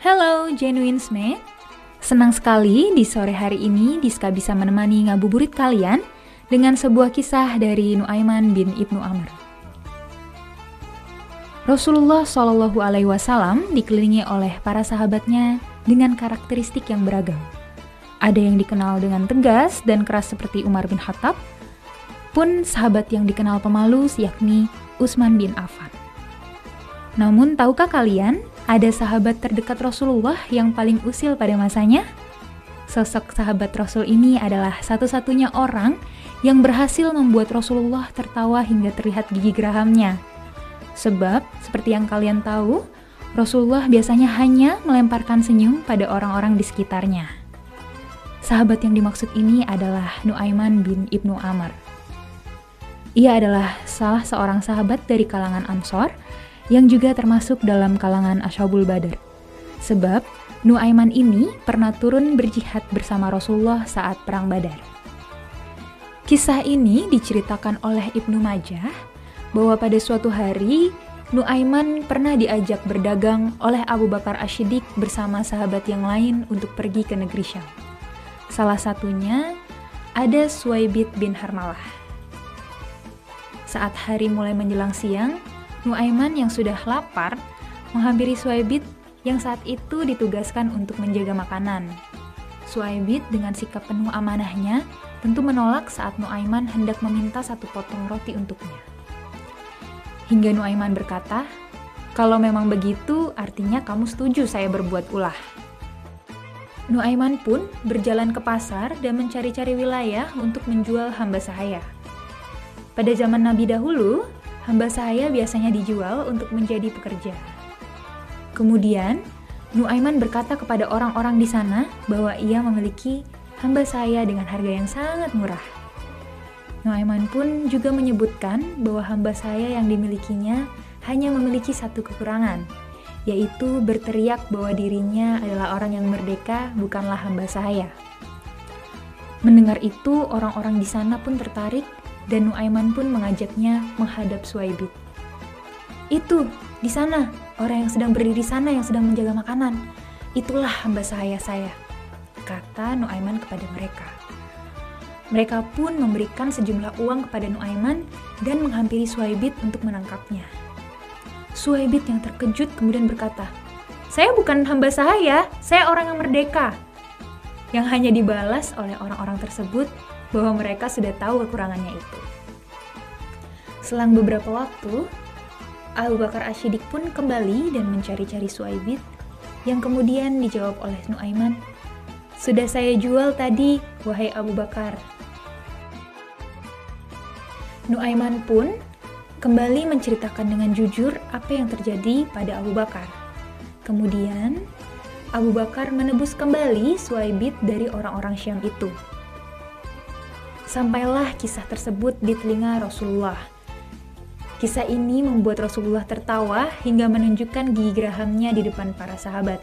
Hello, Genuine Smith. Senang sekali di sore hari ini Diska bisa menemani ngabuburit kalian dengan sebuah kisah dari Nuaiman bin Ibnu Amr. Rasulullah Shallallahu Alaihi Wasallam dikelilingi oleh para sahabatnya dengan karakteristik yang beragam. Ada yang dikenal dengan tegas dan keras seperti Umar bin Khattab, pun sahabat yang dikenal pemalu yakni Utsman bin Affan. Namun tahukah kalian ada sahabat terdekat Rasulullah yang paling usil pada masanya? Sosok sahabat Rasul ini adalah satu-satunya orang yang berhasil membuat Rasulullah tertawa hingga terlihat gigi gerahamnya. Sebab, seperti yang kalian tahu, Rasulullah biasanya hanya melemparkan senyum pada orang-orang di sekitarnya. Sahabat yang dimaksud ini adalah Nuaiman bin Ibnu Amr. Ia adalah salah seorang sahabat dari kalangan Ansor yang juga termasuk dalam kalangan Ashabul Badar. Sebab Nuaiman ini pernah turun berjihad bersama Rasulullah saat Perang Badar. Kisah ini diceritakan oleh Ibnu Majah bahwa pada suatu hari Nuaiman pernah diajak berdagang oleh Abu Bakar Ashidik bersama sahabat yang lain untuk pergi ke negeri Syam. Salah satunya ada Suwaibit bin Harmalah. Saat hari mulai menjelang siang, Nuaiman yang sudah lapar menghampiri Suaibit yang saat itu ditugaskan untuk menjaga makanan. Suaibit dengan sikap penuh amanahnya tentu menolak saat Nuaiman hendak meminta satu potong roti untuknya. Hingga Nuaiman berkata, kalau memang begitu artinya kamu setuju saya berbuat ulah. Nuaiman pun berjalan ke pasar dan mencari-cari wilayah untuk menjual hamba sahaya. Pada zaman Nabi dahulu, hamba saya biasanya dijual untuk menjadi pekerja. Kemudian, Nuaiman berkata kepada orang-orang di sana bahwa ia memiliki hamba saya dengan harga yang sangat murah. Nuaiman pun juga menyebutkan bahwa hamba saya yang dimilikinya hanya memiliki satu kekurangan, yaitu berteriak bahwa dirinya adalah orang yang merdeka, bukanlah hamba saya. Mendengar itu, orang-orang di sana pun tertarik dan Nuaiman pun mengajaknya menghadap Suaibit. Itu, di sana, orang yang sedang berdiri sana yang sedang menjaga makanan. Itulah hamba saya saya, kata Nuaiman kepada mereka. Mereka pun memberikan sejumlah uang kepada Nuaiman dan menghampiri Suaibit untuk menangkapnya. Suaibit yang terkejut kemudian berkata, saya bukan hamba saya, saya orang yang merdeka. Yang hanya dibalas oleh orang-orang tersebut bahwa mereka sudah tahu kekurangannya itu. Selang beberapa waktu, Abu Bakar Ashidik pun kembali dan mencari-cari Suaibit yang kemudian dijawab oleh Nuaiman, Sudah saya jual tadi, wahai Abu Bakar. Nuaiman pun kembali menceritakan dengan jujur apa yang terjadi pada Abu Bakar. Kemudian, Abu Bakar menebus kembali Suaibit dari orang-orang Syam itu. Sampailah kisah tersebut di telinga Rasulullah. Kisah ini membuat Rasulullah tertawa hingga menunjukkan gigi gerahamnya di depan para sahabat.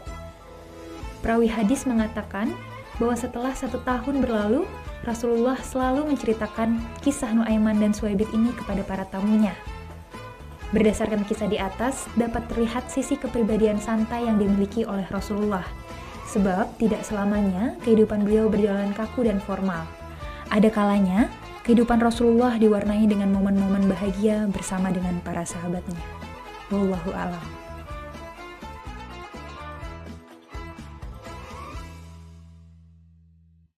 Perawi hadis mengatakan bahwa setelah satu tahun berlalu, Rasulullah selalu menceritakan kisah Nuaiman dan Suwaibit ini kepada para tamunya. Berdasarkan kisah di atas, dapat terlihat sisi kepribadian santai yang dimiliki oleh Rasulullah. Sebab tidak selamanya kehidupan beliau berjalan kaku dan formal. Ada kalanya, kehidupan Rasulullah diwarnai dengan momen-momen bahagia bersama dengan para sahabatnya. Wallahu alam.